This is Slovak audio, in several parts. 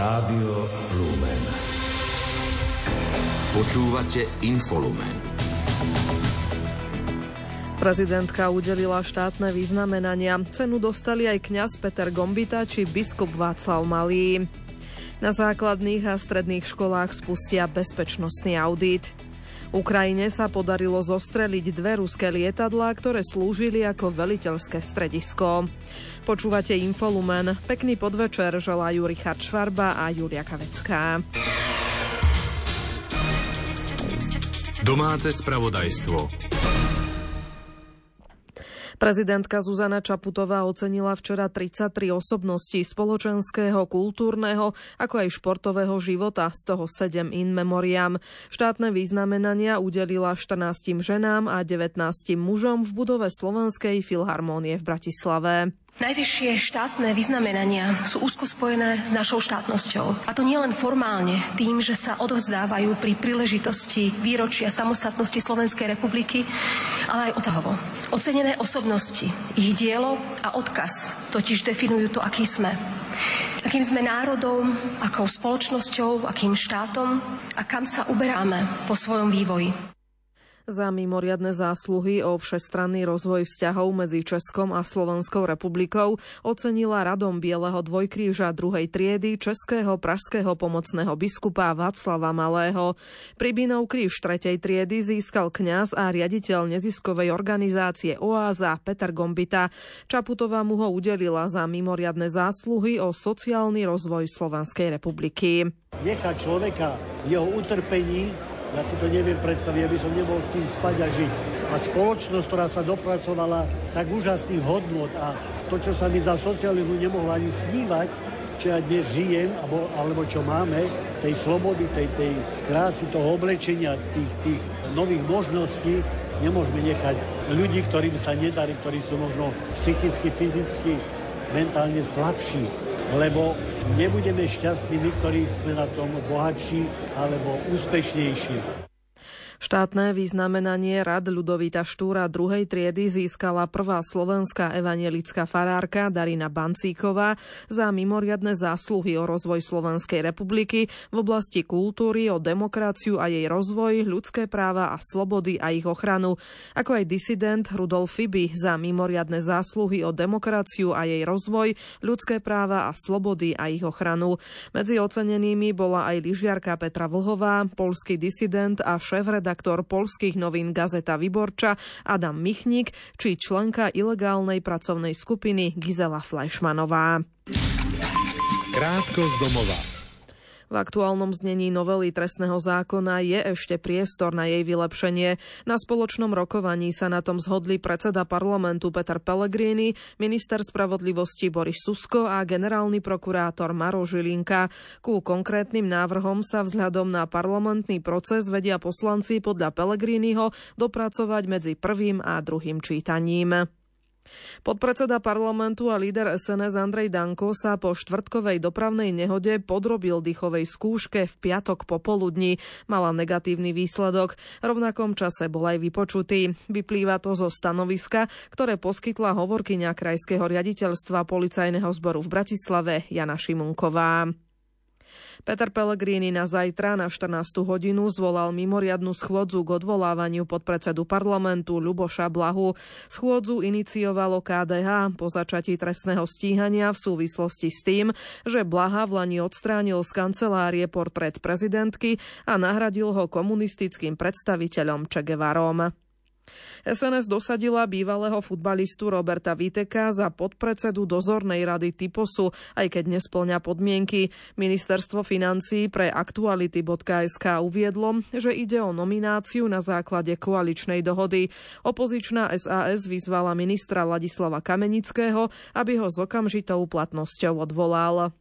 Rádio Lumen. Počúvate Infolumen. Prezidentka udelila štátne vyznamenania. Cenu dostali aj kňaz Peter Gombita či biskup Václav Malý. Na základných a stredných školách spustia bezpečnostný audit. Ukrajine sa podarilo zostreliť dve ruské lietadlá, ktoré slúžili ako veliteľské stredisko. Počúvate Infolumen. Pekný podvečer želajú Richard Švarba a Julia Kavecká. Domáce spravodajstvo. Prezidentka Zuzana Čaputová ocenila včera 33 osobností spoločenského, kultúrneho, ako aj športového života, z toho 7 in memoriam. Štátne významenania udelila 14 ženám a 19 mužom v budove Slovenskej filharmónie v Bratislave. Najvyššie štátne vyznamenania sú úzko spojené s našou štátnosťou. A to nielen formálne, tým, že sa odovzdávajú pri príležitosti výročia samostatnosti Slovenskej republiky, ale aj obsahovo. Ocenené osobnosti, ich dielo a odkaz totiž definujú to, aký sme. Akým sme národom, akou spoločnosťou, akým štátom a kam sa uberáme po svojom vývoji. Za mimoriadne zásluhy o všestranný rozvoj vzťahov medzi Českom a Slovenskou republikou ocenila radom Bieleho dvojkríža druhej triedy Českého pražského pomocného biskupa Václava Malého. Pribinov kríž tretej triedy získal kňaz a riaditeľ neziskovej organizácie Oáza Peter Gombita. Čaputová mu ho udelila za mimoriadne zásluhy o sociálny rozvoj Slovenskej republiky. Nechať človeka jeho utrpení ja si to neviem predstaviť, aby som nebol s tým spať a žiť. A spoločnosť, ktorá sa dopracovala tak úžasných hodnot a to, čo sa mi za socializmu nemohlo ani snívať, čo ja dnes žijem, alebo, alebo čo máme, tej slobody, tej, tej krásy, toho oblečenia, tých, tých nových možností, nemôžeme nechať ľudí, ktorým sa nedarí, ktorí sú možno psychicky, fyzicky, mentálne slabší, lebo nebudeme šťastní my, ktorí sme na tom bohatší alebo úspešnejší. Štátne významenanie Rad Ľudovita Štúra druhej triedy získala prvá slovenská evanielická farárka Darina Bancíková za mimoriadne zásluhy o rozvoj Slovenskej republiky v oblasti kultúry, o demokraciu a jej rozvoj, ľudské práva a slobody a ich ochranu, ako aj disident Rudolf Fiby za mimoriadne zásluhy o demokraciu a jej rozvoj, ľudské práva a slobody a ich ochranu. Medzi ocenenými bola aj lyžiarka Petra Vlhová, polský disident a šéf redaktor polských novín Gazeta Vyborča Adam Michnik či členka ilegálnej pracovnej skupiny Gizela Fleischmanová. Krátko z domova. V aktuálnom znení novely trestného zákona je ešte priestor na jej vylepšenie. Na spoločnom rokovaní sa na tom zhodli predseda parlamentu Peter Pellegrini, minister spravodlivosti Boris Susko a generálny prokurátor Maro Žilinka. Ku konkrétnym návrhom sa vzhľadom na parlamentný proces vedia poslanci podľa Pellegriniho dopracovať medzi prvým a druhým čítaním. Podpredseda parlamentu a líder SNS Andrej Danko sa po štvrtkovej dopravnej nehode podrobil dýchovej skúške v piatok popoludní. Mala negatívny výsledok. V rovnakom čase bol aj vypočutý. Vyplýva to zo stanoviska, ktoré poskytla hovorkyňa Krajského riaditeľstva policajného zboru v Bratislave Jana Šimunková. Peter Pellegrini na zajtra na 14. hodinu zvolal mimoriadnu schôdzu k odvolávaniu podpredsedu parlamentu Ľuboša Blahu. Schôdzu iniciovalo KDH po začatí trestného stíhania v súvislosti s tým, že Blaha v Lani odstránil z kancelárie portrét prezidentky a nahradil ho komunistickým predstaviteľom Che Guevarom. SNS dosadila bývalého futbalistu Roberta Viteka za podpredsedu dozornej rady Typosu, aj keď nesplňa podmienky. Ministerstvo financí pre aktuality.sk uviedlo, že ide o nomináciu na základe koaličnej dohody. Opozičná SAS vyzvala ministra Ladislava Kamenického, aby ho s okamžitou platnosťou odvolal.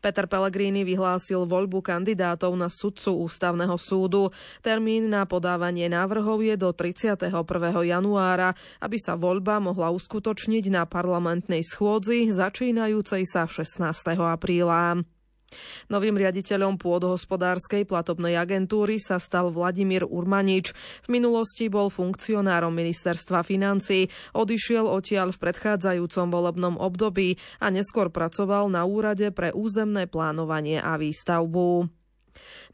Peter Pellegrini vyhlásil voľbu kandidátov na sudcu ústavného súdu. Termín na podávanie návrhov je do 31. januára, aby sa voľba mohla uskutočniť na parlamentnej schôdzi začínajúcej sa 16. apríla. Novým riaditeľom pôdohospodárskej platobnej agentúry sa stal Vladimír Urmanič. V minulosti bol funkcionárom ministerstva financí, odišiel odtiaľ v predchádzajúcom volebnom období a neskôr pracoval na úrade pre územné plánovanie a výstavbu.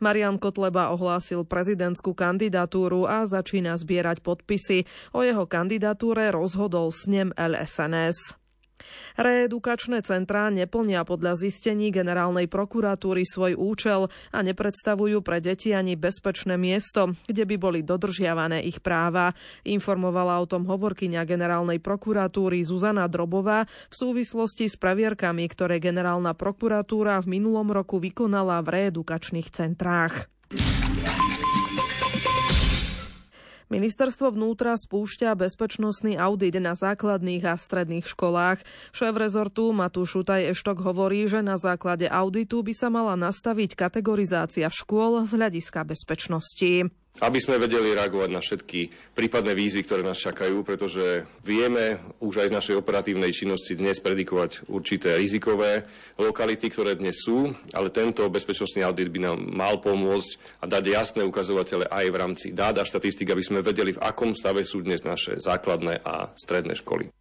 Marian Kotleba ohlásil prezidentskú kandidatúru a začína zbierať podpisy. O jeho kandidatúre rozhodol snem LSNS. Reedukačné centrá neplnia podľa zistení generálnej prokuratúry svoj účel a nepredstavujú pre deti ani bezpečné miesto, kde by boli dodržiavané ich práva. Informovala o tom hovorkyňa generálnej prokuratúry Zuzana Drobová v súvislosti s previerkami, ktoré generálna prokuratúra v minulom roku vykonala v reedukačných centrách. Ministerstvo vnútra spúšťa bezpečnostný audit na základných a stredných školách. Šéf rezortu Matúš Šutaj Eštok hovorí, že na základe auditu by sa mala nastaviť kategorizácia škôl z hľadiska bezpečnosti aby sme vedeli reagovať na všetky prípadné výzvy, ktoré nás čakajú, pretože vieme už aj z našej operatívnej činnosti dnes predikovať určité rizikové lokality, ktoré dnes sú, ale tento bezpečnostný audit by nám mal pomôcť a dať jasné ukazovatele aj v rámci dát a štatistik, aby sme vedeli, v akom stave sú dnes naše základné a stredné školy.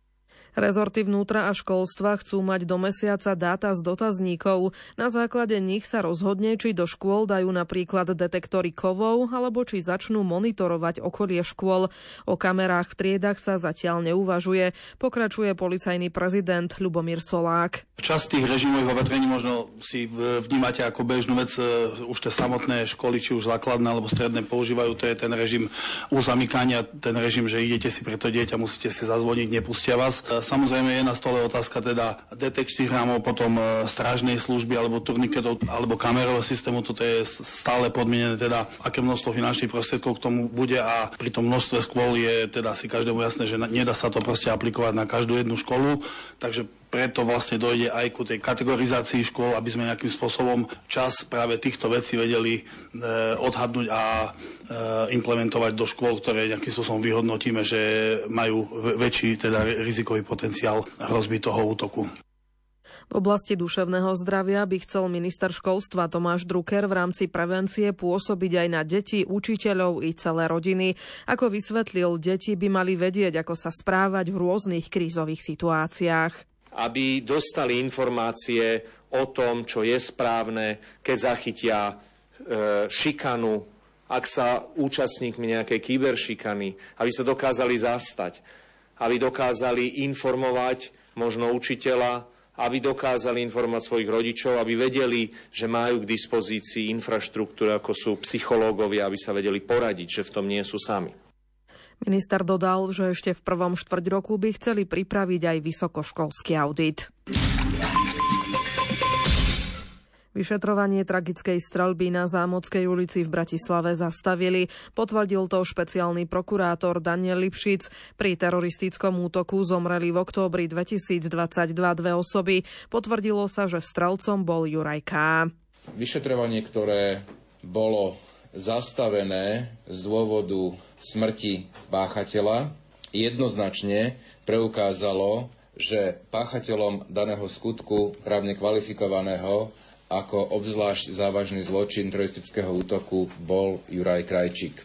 Rezorty vnútra a školstva chcú mať do mesiaca dáta z dotazníkov. Na základe nich sa rozhodne, či do škôl dajú napríklad detektory kovov, alebo či začnú monitorovať okolie škôl. O kamerách v triedach sa zatiaľ neuvažuje, pokračuje policajný prezident Ľubomír Solák. Časť tých režimových opatrení možno si vnímate ako bežnú vec, e, už tie samotné školy, či už základné alebo stredné používajú, to je ten režim uzamykania, ten režim, že idete si pre to dieťa, musíte si zazvoniť, nepustia vás Samozrejme je na stole otázka teda detekčných rámov, potom e, strážnej služby alebo turniketov alebo kamerového systému. Toto je stále podmienené teda, aké množstvo finančných prostriedkov k tomu bude a pri tom množstve škôl je teda si každému jasné, že nedá sa to proste aplikovať na každú jednu školu. Takže preto vlastne dojde aj ku tej kategorizácii škôl, aby sme nejakým spôsobom čas práve týchto vecí vedeli e, odhadnúť a e, implementovať do škôl, ktoré nejakým spôsobom vyhodnotíme, že majú väčší teda rizikový potenciál hrozby toho útoku. V oblasti duševného zdravia by chcel minister školstva Tomáš Drucker v rámci prevencie pôsobiť aj na deti, učiteľov i celé rodiny. Ako vysvetlil, deti by mali vedieť, ako sa správať v rôznych krízových situáciách aby dostali informácie o tom, čo je správne, keď zachytia e, šikanu, ak sa účastníkmi nejakej kyberšikany, aby sa dokázali zastať, aby dokázali informovať možno učiteľa, aby dokázali informovať svojich rodičov, aby vedeli, že majú k dispozícii infraštruktúru, ako sú psychológovia, aby sa vedeli poradiť, že v tom nie sú sami. Minister dodal, že ešte v prvom štvrť roku by chceli pripraviť aj vysokoškolský audit. Vyšetrovanie tragickej strelby na Zámockej ulici v Bratislave zastavili. Potvrdil to špeciálny prokurátor Daniel Lipšic. Pri teroristickom útoku zomreli v októbri 2022 dve osoby. Potvrdilo sa, že strelcom bol Juraj K. Vyšetrovanie, ktoré bolo zastavené z dôvodu smrti páchateľa, jednoznačne preukázalo, že páchateľom daného skutku právne kvalifikovaného ako obzvlášť závažný zločin teroristického útoku bol Juraj Krajčík.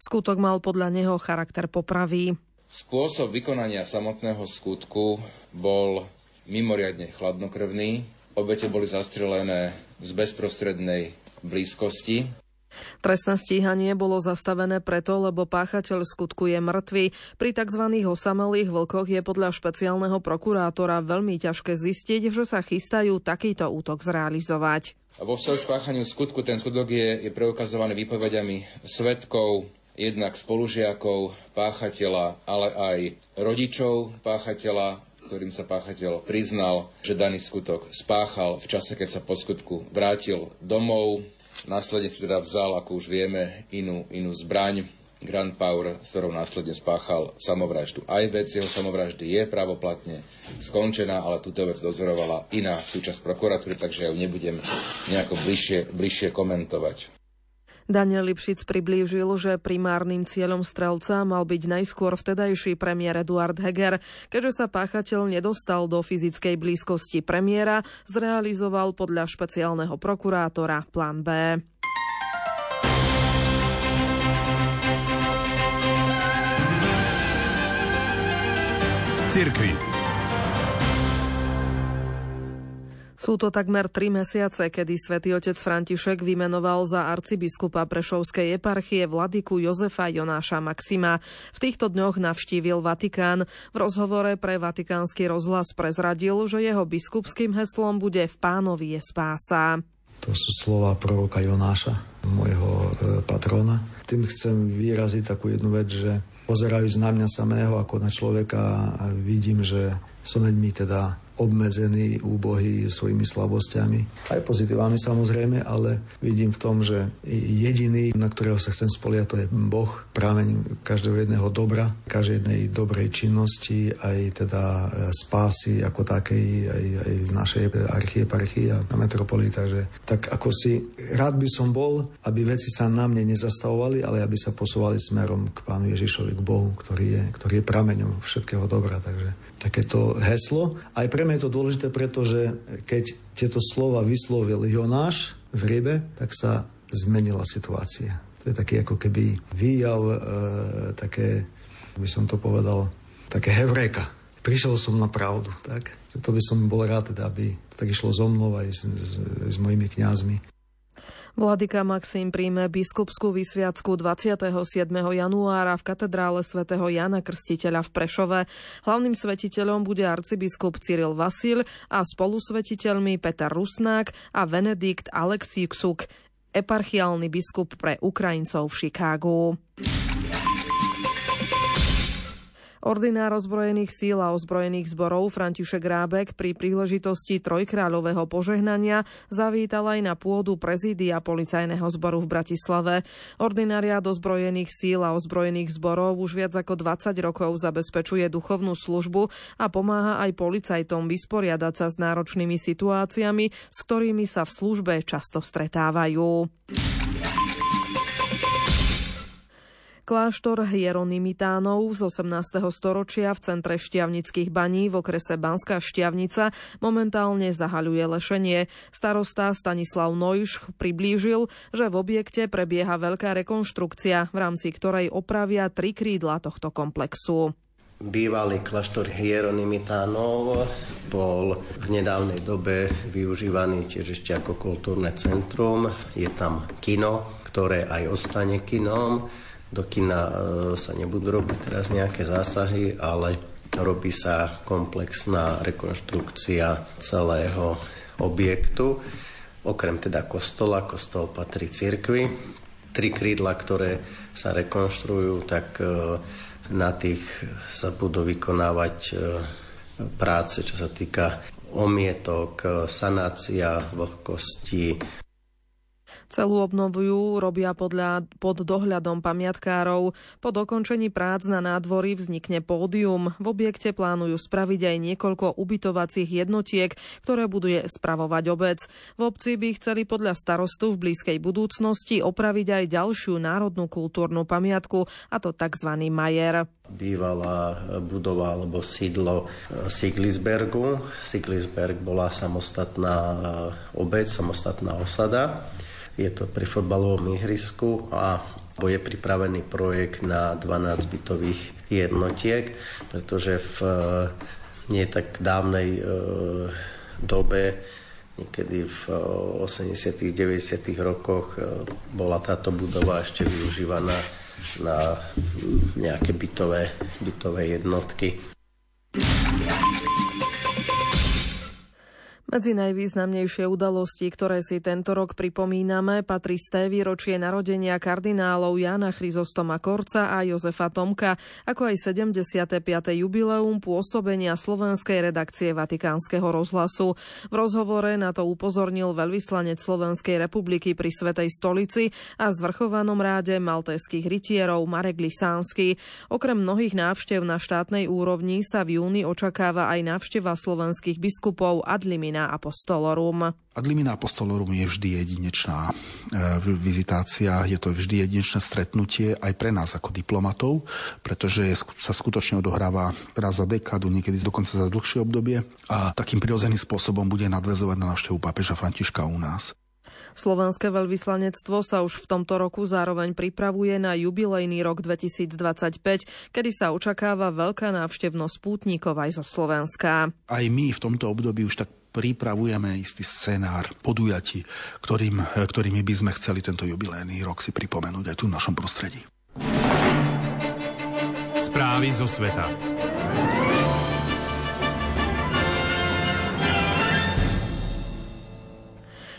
Skutok mal podľa neho charakter popravy. Spôsob vykonania samotného skutku bol mimoriadne chladnokrvný. Obete boli zastrelené z bezprostrednej blízkosti. Trestné stíhanie bolo zastavené preto, lebo páchateľ skutku je mŕtvy. Pri tzv. osamelých vlkoch je podľa špeciálneho prokurátora veľmi ťažké zistiť, že sa chystajú takýto útok zrealizovať. Vo vzťahu spáchaniu skutku ten skutok je, je preukazovaný výpovediami svetkov, jednak spolužiakov, páchateľa, ale aj rodičov páchateľa, ktorým sa páchateľ priznal, že daný skutok spáchal v čase, keď sa po skutku vrátil domov. Následne si teda vzal, ako už vieme, inú, inú zbraň, Grand Power, s ktorou následne spáchal samovraždu. Aj vec jeho samovraždy je pravoplatne skončená, ale túto vec dozorovala iná súčasť prokuratúry, takže ja ju nebudem nejako bližšie, bližšie komentovať. Daniel Lipšic priblížil, že primárnym cieľom strelca mal byť najskôr vtedajší premiér Eduard Heger. Keďže sa páchateľ nedostal do fyzickej blízkosti premiéra, zrealizoval podľa špeciálneho prokurátora plán B. Cirkvi. Sú to takmer tri mesiace, kedy svätý otec František vymenoval za arcibiskupa Prešovskej eparchie vladiku Jozefa Jonáša Maxima. V týchto dňoch navštívil Vatikán. V rozhovore pre Vatikánsky rozhlas prezradil, že jeho biskupským heslom bude v pánovi je spása. To sú slova proroka Jonáša, môjho e, patrona. Tým chcem vyraziť takú jednu vec, že pozerajú na mňa samého ako na človeka a vidím, že som veľmi teda obmedzený, úbohý svojimi slabosťami. Aj pozitívami samozrejme, ale vidím v tom, že jediný, na ktorého sa chcem spoliať, to je Boh, prámeň každého jedného dobra, každej jednej dobrej činnosti, aj teda e, spásy ako takej, aj, aj v našej archieparchii a na metropoli. Takže tak ako si rád by som bol, aby veci sa na mne nezastavovali, ale aby sa posúvali smerom k Pánu Ježišovi, k Bohu, ktorý je, ktorý je prameňom všetkého dobra. Takže takéto heslo. Aj pre mňa je to dôležité, pretože keď tieto slova vyslovil Jonáš v rybe, tak sa zmenila situácia. To je taký ako keby výjav, e, také, by som to povedal, také hevreka. Prišiel som na pravdu, tak? To by som bol rád, teda, aby to tak išlo so mnou aj s, s, s mojimi kňazmi. Vladyka Maxim príjme biskupskú vysviacku 27. januára v katedrále svätého Jana Krstiteľa v Prešove. Hlavným svetiteľom bude arcibiskup Cyril Vasil a spolusvetiteľmi Peter Rusnák a Benedikt Alexiksuk, eparchiálny biskup pre Ukrajincov v Chicagu. Ordinár ozbrojených síl a ozbrojených zborov František Rábek pri príležitosti trojkráľového požehnania zavítal aj na pôdu prezídia policajného zboru v Bratislave. Ordináriát ozbrojených síl a ozbrojených zborov už viac ako 20 rokov zabezpečuje duchovnú službu a pomáha aj policajtom vysporiadať sa s náročnými situáciami, s ktorými sa v službe často stretávajú. Kláštor Hieronymitánov z 18. storočia v centre Šťavnických baní v okrese Banská Šťavnica momentálne zahaľuje lešenie. Starosta Stanislav Nojš priblížil, že v objekte prebieha veľká rekonštrukcia, v rámci ktorej opravia tri krídla tohto komplexu. Bývalý kláštor Hieronymitánov bol v nedávnej dobe využívaný tiež ešte ako kultúrne centrum. Je tam kino, ktoré aj ostane kinom do kina e, sa nebudú robiť teraz nejaké zásahy, ale robí sa komplexná rekonštrukcia celého objektu. Okrem teda kostola, kostol patrí cirkvi. Tri krídla, ktoré sa rekonštruujú, tak e, na tých sa budú vykonávať e, práce, čo sa týka omietok, sanácia vlhkosti, Celú obnovujú robia podľa, pod dohľadom pamiatkárov. Po dokončení prác na nádvorí vznikne pódium. V objekte plánujú spraviť aj niekoľko ubytovacích jednotiek, ktoré budú spravovať obec. V obci by chceli podľa starostu v blízkej budúcnosti opraviť aj ďalšiu národnú kultúrnu pamiatku, a to tzv. Majer bývalá budova alebo sídlo eh, Siglisbergu. Siglisberg bola samostatná eh, obec, samostatná osada. Je to pri fotbalovom ihrisku a je pripravený projekt na 12 bytových jednotiek, pretože v nie tak dávnej e, dobe, niekedy v 80 90 rokoch bola táto budova ešte využívaná na nejaké bytové, bytové jednotky. Medzi najvýznamnejšie udalosti, ktoré si tento rok pripomíname, patrí sté výročie narodenia kardinálov Jana Chryzostoma Korca a Jozefa Tomka, ako aj 75. jubileum pôsobenia slovenskej redakcie Vatikánskeho rozhlasu. V rozhovore na to upozornil veľvyslanec Slovenskej republiky pri Svetej stolici a zvrchovanom ráde maltéských rytierov Marek Lisánsky. Okrem mnohých návštev na štátnej úrovni sa v júni očakáva aj návšteva slovenských biskupov Adlimina Limina Apostolorum. Ad limina apostolorum je vždy jedinečná e, vizitácia, je to vždy jedinečné stretnutie aj pre nás ako diplomatov, pretože sa skutočne odohráva raz za dekádu, niekedy dokonca za dlhšie obdobie a takým prirodzeným spôsobom bude nadvezovať na návštevu pápeža Františka u nás. Slovenské veľvyslanectvo sa už v tomto roku zároveň pripravuje na jubilejný rok 2025, kedy sa očakáva veľká návštevnosť pútnikov aj zo Slovenska. Aj my v tomto období už tak pripravujeme istý scenár podujatí, ktorým, ktorými by sme chceli tento jubilejný rok si pripomenúť aj tu v našom prostredí. Správy zo sveta.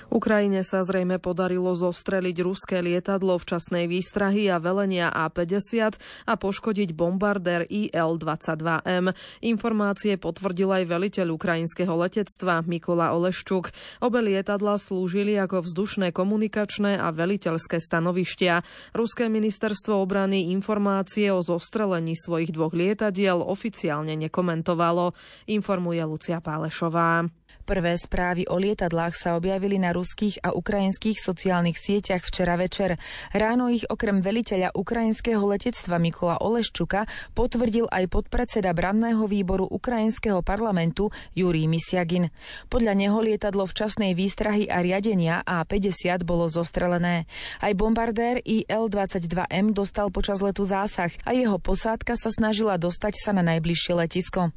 Ukrajine sa zrejme podarilo zostreliť ruské lietadlo včasnej výstrahy a velenia A-50 a poškodiť bombardér IL-22M. Informácie potvrdil aj veliteľ ukrajinského letectva Mikola Oleščuk. Obe lietadla slúžili ako vzdušné komunikačné a veliteľské stanovištia. Ruské ministerstvo obrany informácie o zostrelení svojich dvoch lietadiel oficiálne nekomentovalo, informuje Lucia Pálešová. Prvé správy o lietadlách sa objavili na ruských a ukrajinských sociálnych sieťach včera večer. Ráno ich okrem veliteľa ukrajinského letectva Mikola Oleščuka potvrdil aj podpredseda branného výboru ukrajinského parlamentu Jurij Misiagin. Podľa neho lietadlo včasnej výstrahy a riadenia A-50 bolo zostrelené. Aj bombardér IL-22M dostal počas letu zásah a jeho posádka sa snažila dostať sa na najbližšie letisko.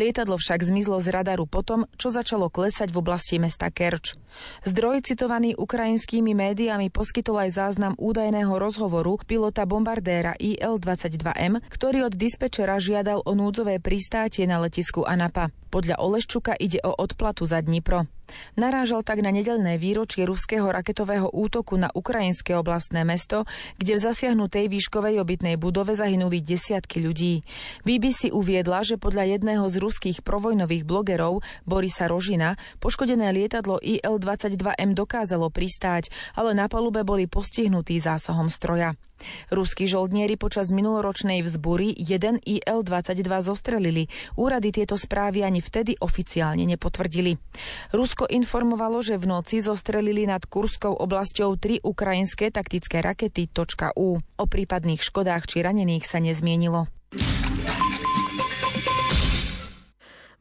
Lietadlo však zmizlo z radaru potom, čo začalo klesať v oblasti mesta Kerč. Zdroj citovaný ukrajinskými médiami poskytol aj záznam údajného rozhovoru pilota bombardéra IL-22M, ktorý od dispečera žiadal o núdzové pristátie na letisku Anapa. Podľa Oleščuka ide o odplatu za Dnipro. Narážal tak na nedelné výročie ruského raketového útoku na ukrajinské oblastné mesto, kde v zasiahnutej výškovej obytnej budove zahynuli desiatky ľudí. BBC uviedla, že podľa jedného z ruských provojnových blogerov Borisa Rožina poškodené lietadlo IL-22M dokázalo pristáť, ale na palube boli postihnutí zásahom stroja. Ruskí žoldnieri počas minuloročnej vzbury jeden IL-22 zostrelili. Úrady tieto správy ani vtedy oficiálne nepotvrdili. Rusko informovalo, že v noci zostrelili nad Kurskou oblasťou tri ukrajinské taktické rakety .U. O prípadných škodách či ranených sa nezmienilo.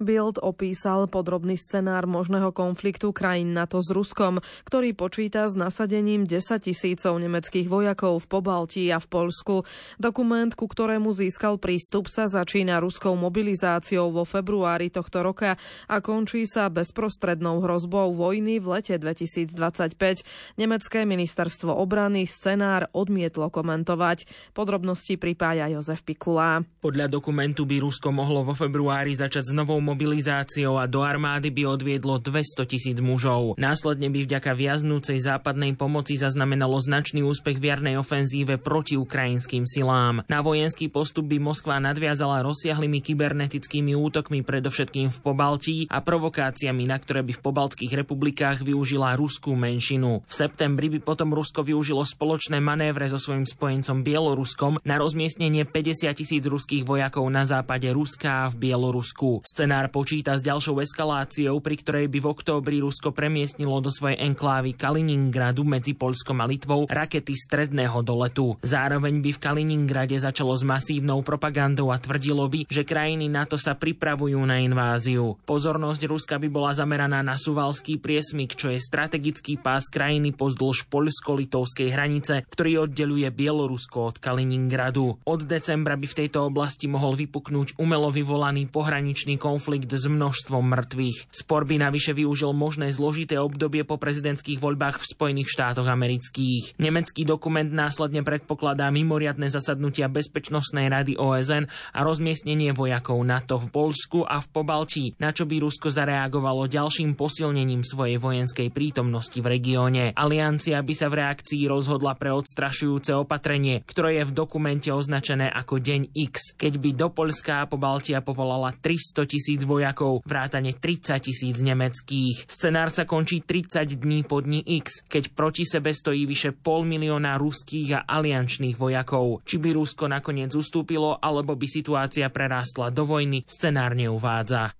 Bild opísal podrobný scenár možného konfliktu krajín NATO s Ruskom, ktorý počíta s nasadením 10 tisícov nemeckých vojakov v Pobaltí a v Polsku. Dokument, ku ktorému získal prístup, sa začína ruskou mobilizáciou vo februári tohto roka a končí sa bezprostrednou hrozbou vojny v lete 2025. Nemecké ministerstvo obrany scenár odmietlo komentovať. Podrobnosti pripája Jozef Pikula. Podľa dokumentu by Rusko mohlo vo februári začať s novou mobilizáciou a do armády by odviedlo 200 tisíc mužov. Následne by vďaka viaznúcej západnej pomoci zaznamenalo značný úspech v jarnej ofenzíve proti ukrajinským silám. Na vojenský postup by Moskva nadviazala rozsiahlými kybernetickými útokmi predovšetkým v Pobaltí a provokáciami, na ktoré by v pobaltských republikách využila ruskú menšinu. V septembri by potom Rusko využilo spoločné manévre so svojím spojencom Bieloruskom na rozmiestnenie 50 tisíc ruských vojakov na západe Ruska a v Bielorusku. Scenár Scenár počíta s ďalšou eskaláciou, pri ktorej by v októbri Rusko premiestnilo do svojej enklávy Kaliningradu medzi Polskom a Litvou rakety stredného doletu. Zároveň by v Kaliningrade začalo s masívnou propagandou a tvrdilo by, že krajiny NATO sa pripravujú na inváziu. Pozornosť Ruska by bola zameraná na Suvalský priesmik, čo je strategický pás krajiny pozdĺž poľsko-litovskej hranice, ktorý oddeluje Bielorusko od Kaliningradu. Od decembra by v tejto oblasti mohol vypuknúť umelo vyvolaný pohraničný konflikt konflikt s množstvom mŕtvych. Spor by navyše využil možné zložité obdobie po prezidentských voľbách v Spojených štátoch amerických. Nemecký dokument následne predpokladá mimoriadne zasadnutia Bezpečnostnej rady OSN a rozmiestnenie vojakov NATO v Polsku a v Pobaltí, na čo by Rusko zareagovalo ďalším posilnením svojej vojenskej prítomnosti v regióne. Aliancia by sa v reakcii rozhodla pre odstrašujúce opatrenie, ktoré je v dokumente označené ako Deň X, keď by do Polska a Pobaltia povolala 300 tisíc vojakov, vrátane 30 tisíc nemeckých. Scenár sa končí 30 dní po dni X, keď proti sebe stojí vyše pol milióna ruských a aliančných vojakov. Či by Rusko nakoniec ustúpilo, alebo by situácia prerástla do vojny, scenár neuvádza.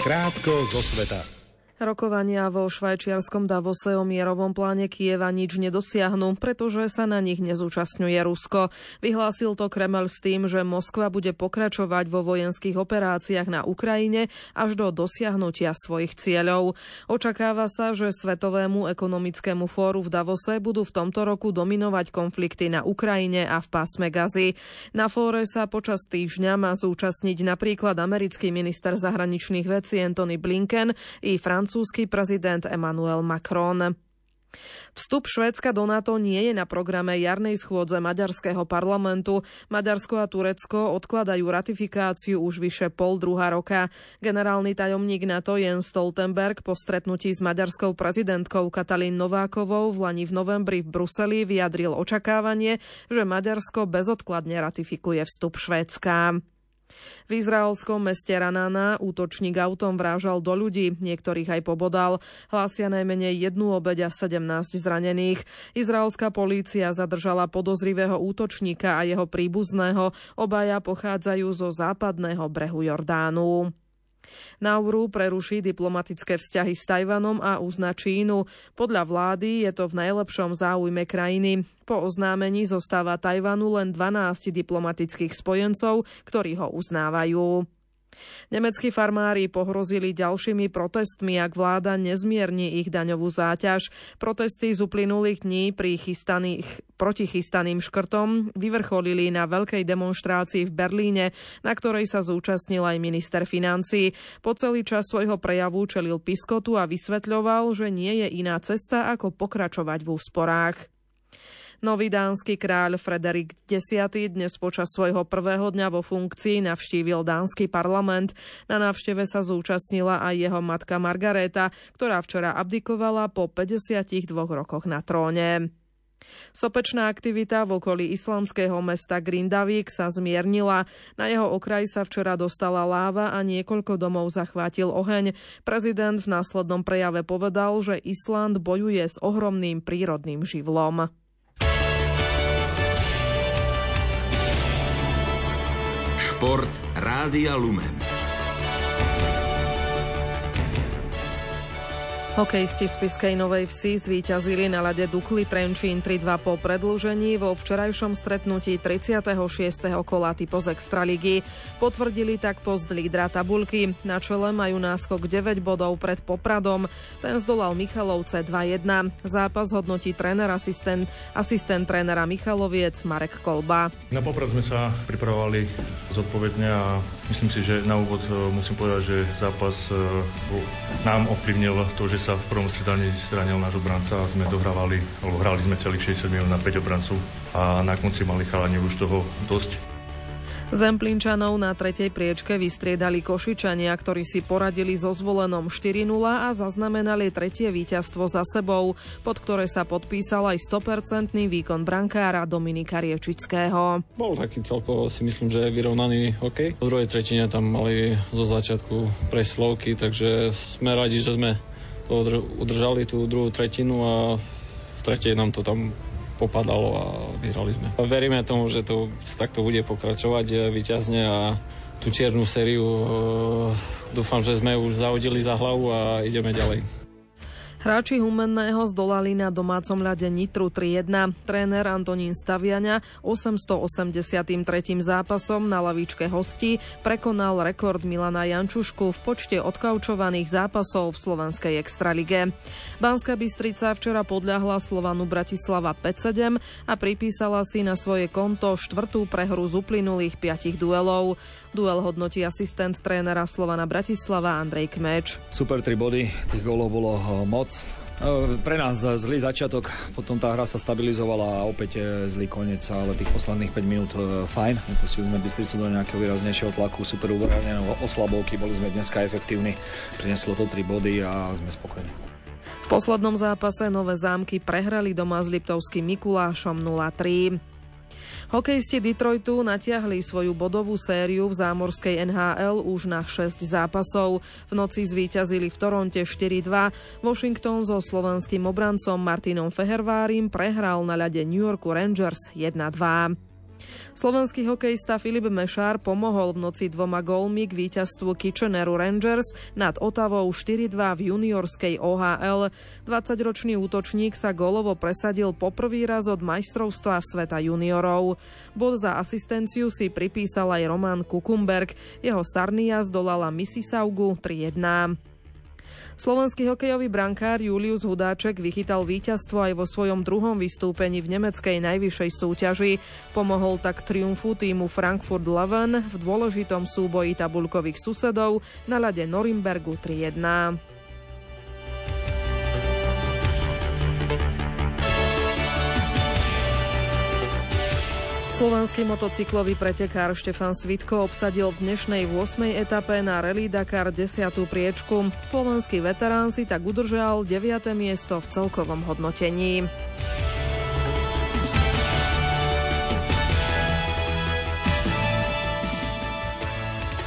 Krátko zo sveta. Rokovania vo švajčiarskom Davose o mierovom pláne Kieva nič nedosiahnu, pretože sa na nich nezúčastňuje Rusko. Vyhlásil to Kreml s tým, že Moskva bude pokračovať vo vojenských operáciách na Ukrajine až do dosiahnutia svojich cieľov. Očakáva sa, že Svetovému ekonomickému fóru v Davose budú v tomto roku dominovať konflikty na Ukrajine a v pásme Gazy. Na fóre sa počas týždňa má zúčastniť napríklad americký minister zahraničných vecí Anthony Blinken i Franc francúzsky prezident Emmanuel Macron. Vstup Švédska do NATO nie je na programe jarnej schôdze Maďarského parlamentu. Maďarsko a Turecko odkladajú ratifikáciu už vyše pol druhá roka. Generálny tajomník NATO Jens Stoltenberg po stretnutí s maďarskou prezidentkou Katalín Novákovou v Lani v novembri v Bruseli vyjadril očakávanie, že Maďarsko bezodkladne ratifikuje vstup Švédska. V izraelskom meste Ranana útočník autom vrážal do ľudí, niektorých aj pobodal. Hlásia najmenej jednu obeď a 17 zranených. Izraelská polícia zadržala podozrivého útočníka a jeho príbuzného. Obaja pochádzajú zo západného brehu Jordánu. Nauru preruší diplomatické vzťahy s Tajvanom a uzna Čínu. Podľa vlády je to v najlepšom záujme krajiny. Po oznámení zostáva Tajvanu len 12 diplomatických spojencov, ktorí ho uznávajú. Nemeckí farmári pohrozili ďalšími protestmi, ak vláda nezmierni ich daňovú záťaž. Protesty z uplynulých dní pri chystaných, protichystaným škrtom vyvrcholili na veľkej demonstrácii v Berlíne, na ktorej sa zúčastnil aj minister financí. Po celý čas svojho prejavu čelil piskotu a vysvetľoval, že nie je iná cesta, ako pokračovať v úsporách. Nový dánsky kráľ Frederik X dnes počas svojho prvého dňa vo funkcii navštívil dánsky parlament. Na návšteve sa zúčastnila aj jeho matka Margareta, ktorá včera abdikovala po 52 rokoch na tróne. Sopečná aktivita v okolí islamského mesta Grindavík sa zmiernila. Na jeho okraj sa včera dostala láva a niekoľko domov zachvátil oheň. Prezident v následnom prejave povedal, že Island bojuje s ohromným prírodným živlom. Šport Rádia Lumen. Hokejisti z Piskej Novej Vsi zvíťazili na lade Dukli Trenčín 3-2 po predlžení vo včerajšom stretnutí 36. kola typo z Extraligy. Potvrdili tak post lídra tabulky. Na čele majú náskok 9 bodov pred Popradom. Ten zdolal Michalovce 2-1. Zápas hodnotí tréner asistent, asistent trénera Michaloviec Marek Kolba. Na Poprad sme sa pripravovali zodpovedne a myslím si, že na úvod e, musím povedať, že zápas e, nám ovplyvnil to, že sa v prvom stredaní zranil náš obranca a sme dohrávali, alebo hrali sme celých 60 minút na 5 obrancov a na konci mali chalani už toho dosť. Zemplínčanov na tretej priečke vystriedali Košičania, ktorí si poradili so zvolenom 4-0 a zaznamenali tretie víťazstvo za sebou, pod ktoré sa podpísal aj 100% výkon brankára Dominika Riečického. Bol taký celkovo si myslím, že vyrovnaný hokej. V druhej tretine tam mali zo začiatku preslovky, takže sme radi, že sme udržali tú druhú tretinu a v tretej nám to tam popadalo a vyhrali sme. Veríme tomu, že to takto bude pokračovať e, vyťazne a tú čiernu sériu e, dúfam, že sme už zahodili za hlavu a ideme ďalej. Hráči Humenného zdolali na domácom ľade Nitru 3-1. Tréner Antonín Staviania 883. zápasom na lavičke hostí prekonal rekord Milana Jančušku v počte odkaučovaných zápasov v slovenskej extralige. Banská Bystrica včera podľahla Slovanu Bratislava 5-7 a pripísala si na svoje konto štvrtú prehru z uplynulých piatich duelov. Duel hodnotí asistent trénera Slovana Bratislava Andrej Kmeč. Super tri body, tých gólov bolo eh, moc. Eh, pre nás zlý začiatok, potom tá hra sa stabilizovala a opäť zlý koniec, ale tých posledných 5 minút eh, fajn. Nepustili sme Bystricu do nejakého výraznejšieho tlaku, super ubranie, oslabovky, boli sme dneska efektívni, prineslo to 3 body a sme spokojní. V poslednom zápase Nové zámky prehrali doma s Liptovským Mikulášom 0-3. Hokejisti Detroitu natiahli svoju bodovú sériu v zámorskej NHL už na 6 zápasov. V noci zvíťazili v Toronte 4-2. Washington so slovenským obrancom Martinom Fehervárim prehral na ľade New Yorku Rangers 1-2. Slovenský hokejista Filip Mešár pomohol v noci dvoma gólmi k víťazstvu Kitcheneru Rangers nad Otavou 4-2 v juniorskej OHL. 20-ročný útočník sa gólovo presadil poprvý raz od majstrovstva sveta juniorov. Bod za asistenciu si pripísal aj Roman Kukumberg. Jeho Sarnia zdolala Mississaugu 3-1. Slovenský hokejový brankár Julius Hudáček vychytal víťazstvo aj vo svojom druhom vystúpení v nemeckej najvyššej súťaži. Pomohol tak triumfu týmu Frankfurt Leven v dôležitom súboji tabulkových susedov na ľade Norimbergu 3-1. Slovenský motocyklový pretekár Štefan Svitko obsadil v dnešnej 8. etape na Rally Dakar 10. priečku. Slovenský veterán si tak udržal 9. miesto v celkovom hodnotení.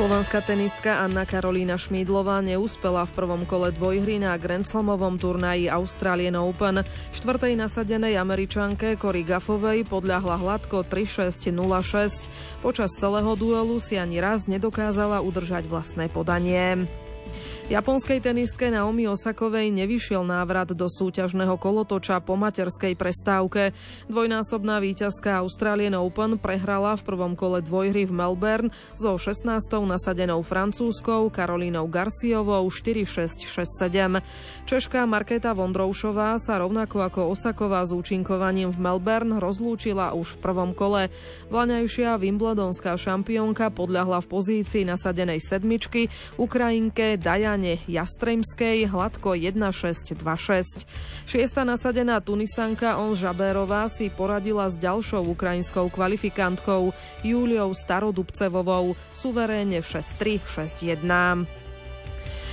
Slovenská tenistka Anna Karolína Šmídlová neúspela v prvom kole dvojhry na Grand Slamovom turnaji Australian Open. Štvrtej nasadenej američanke Cory Gaffovej podľahla hladko 3-6-0-6. Počas celého duelu si ani raz nedokázala udržať vlastné podanie. Japonskej tenistke Naomi Osakovej nevyšiel návrat do súťažného kolotoča po materskej prestávke. Dvojnásobná víťazka Australian Open prehrala v prvom kole dvojhry v Melbourne so 16. nasadenou francúzskou Karolínou Garciovou 4-6-6-7. Češká Markéta Vondroušová sa rovnako ako Osaková s účinkovaním v Melbourne rozlúčila už v prvom kole. Vlaňajšia Wimbledonská šampiónka podľahla v pozícii nasadenej sedmičky Ukrajinke Dajan Diane Jastremskej hladko 1-6-2-6. Šiesta nasadená Tunisanka On Žabérová si poradila s ďalšou ukrajinskou kvalifikantkou Júliou Starodubcevovou suverénne v 6-3, 6-1.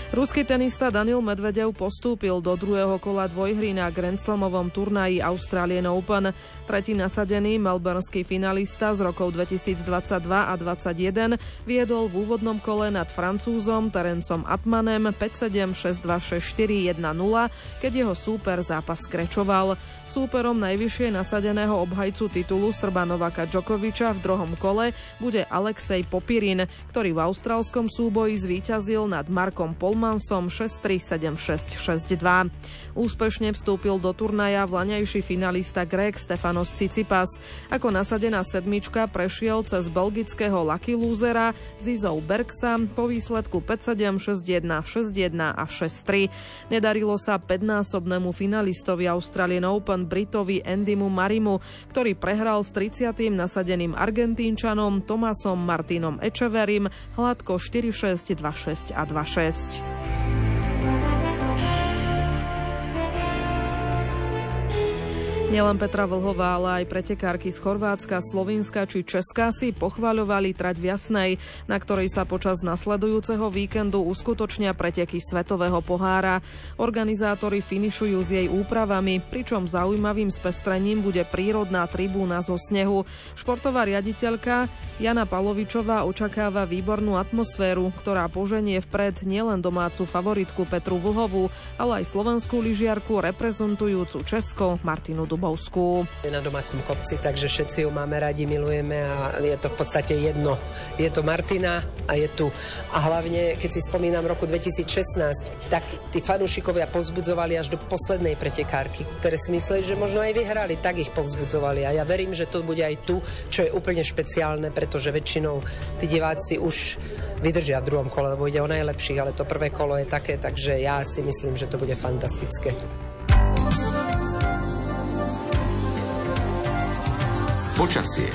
Ruský tenista Daniel Medvedev postúpil do druhého kola dvojhry na Grand Slamovom turnaji Australian Open. Tretí nasadený melbourneský finalista z rokov 2022 a 2021 viedol v úvodnom kole nad Francúzom Terencom Atmanem 5-7, 6-2, 6-4, 1-0, keď jeho súper zápas skrečoval. Súperom najvyššie nasadeného obhajcu titulu Srba Novaka Djokoviča v druhom kole bude Alexej Popirin, ktorý v austrálskom súboji zvíťazil nad Markom Pol Ulmansom 6-3-7-6-6-2. Úspešne vstúpil do turnaja vlaňajší finalista Greg Stefanos Cicipas. Ako nasadená sedmička prešiel cez belgického Lucky Losera Zizou Bergsa po výsledku 5-7, 6-1, 6-1 a 6-3. Nedarilo sa 5-násobnému finalistovi Australian Open Britovi Andymu Marimu, ktorý prehral s 30. nasadeným Argentínčanom Tomasom Martinom Echeverim hladko 4-6, 2-6 a 2-6. Nielen Petra Vlhová, ale aj pretekárky z Chorvátska, Slovenska či Česka si pochvaľovali trať v Jasnej, na ktorej sa počas nasledujúceho víkendu uskutočnia preteky Svetového pohára. Organizátori finišujú s jej úpravami, pričom zaujímavým spestrením bude prírodná tribúna zo snehu. Športová riaditeľka Jana Palovičová očakáva výbornú atmosféru, ktorá poženie vpred nielen domácu favoritku Petru Vlhovú, ale aj slovenskú lyžiarku reprezentujúcu Česko Martinu Dubovú. Dubovskú. Je na domácom kopci, takže všetci ju máme radi, milujeme a je to v podstate jedno. Je to Martina a je tu. A hlavne, keď si spomínam roku 2016, tak tí fanúšikovia pozbudzovali až do poslednej pretekárky, ktoré si mysleli, že možno aj vyhrali, tak ich povzbudzovali. A ja verím, že to bude aj tu, čo je úplne špeciálne, pretože väčšinou tí diváci už vydržia v druhom kole, lebo ide o najlepších, ale to prvé kolo je také, takže ja si myslím, že to bude fantastické. Počasie.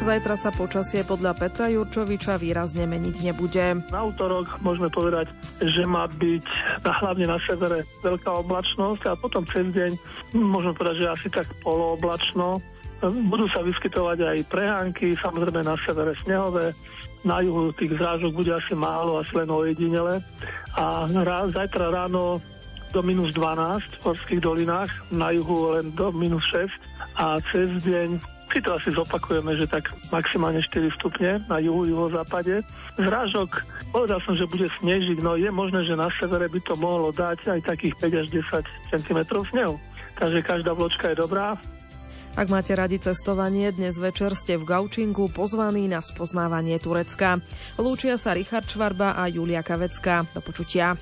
Zajtra sa počasie podľa Petra Jurčoviča výrazne meniť nebude. Na útorok môžeme povedať, že má byť hlavne na severe veľká oblačnosť a potom cez deň môžeme povedať, že asi tak polooblačno. Budú sa vyskytovať aj prehánky, samozrejme na severe snehové, na juhu tých zrážok bude asi málo, asi len ojedinele. A rá, zajtra ráno do minus 12 v horských dolinách, na juhu len do minus 6 a cez deň si to asi zopakujeme, že tak maximálne 4 stupne na juhu, juhozápade. Zrážok, povedal som, že bude snežiť, no je možné, že na severe by to mohlo dať aj takých 5 až 10 cm snehu. Takže každá vločka je dobrá. Ak máte radi cestovanie, dnes večer ste v Gaučinku pozvaní na spoznávanie Turecka. Lúčia sa Richard Čvarba a Julia Kavecka. Do počutia.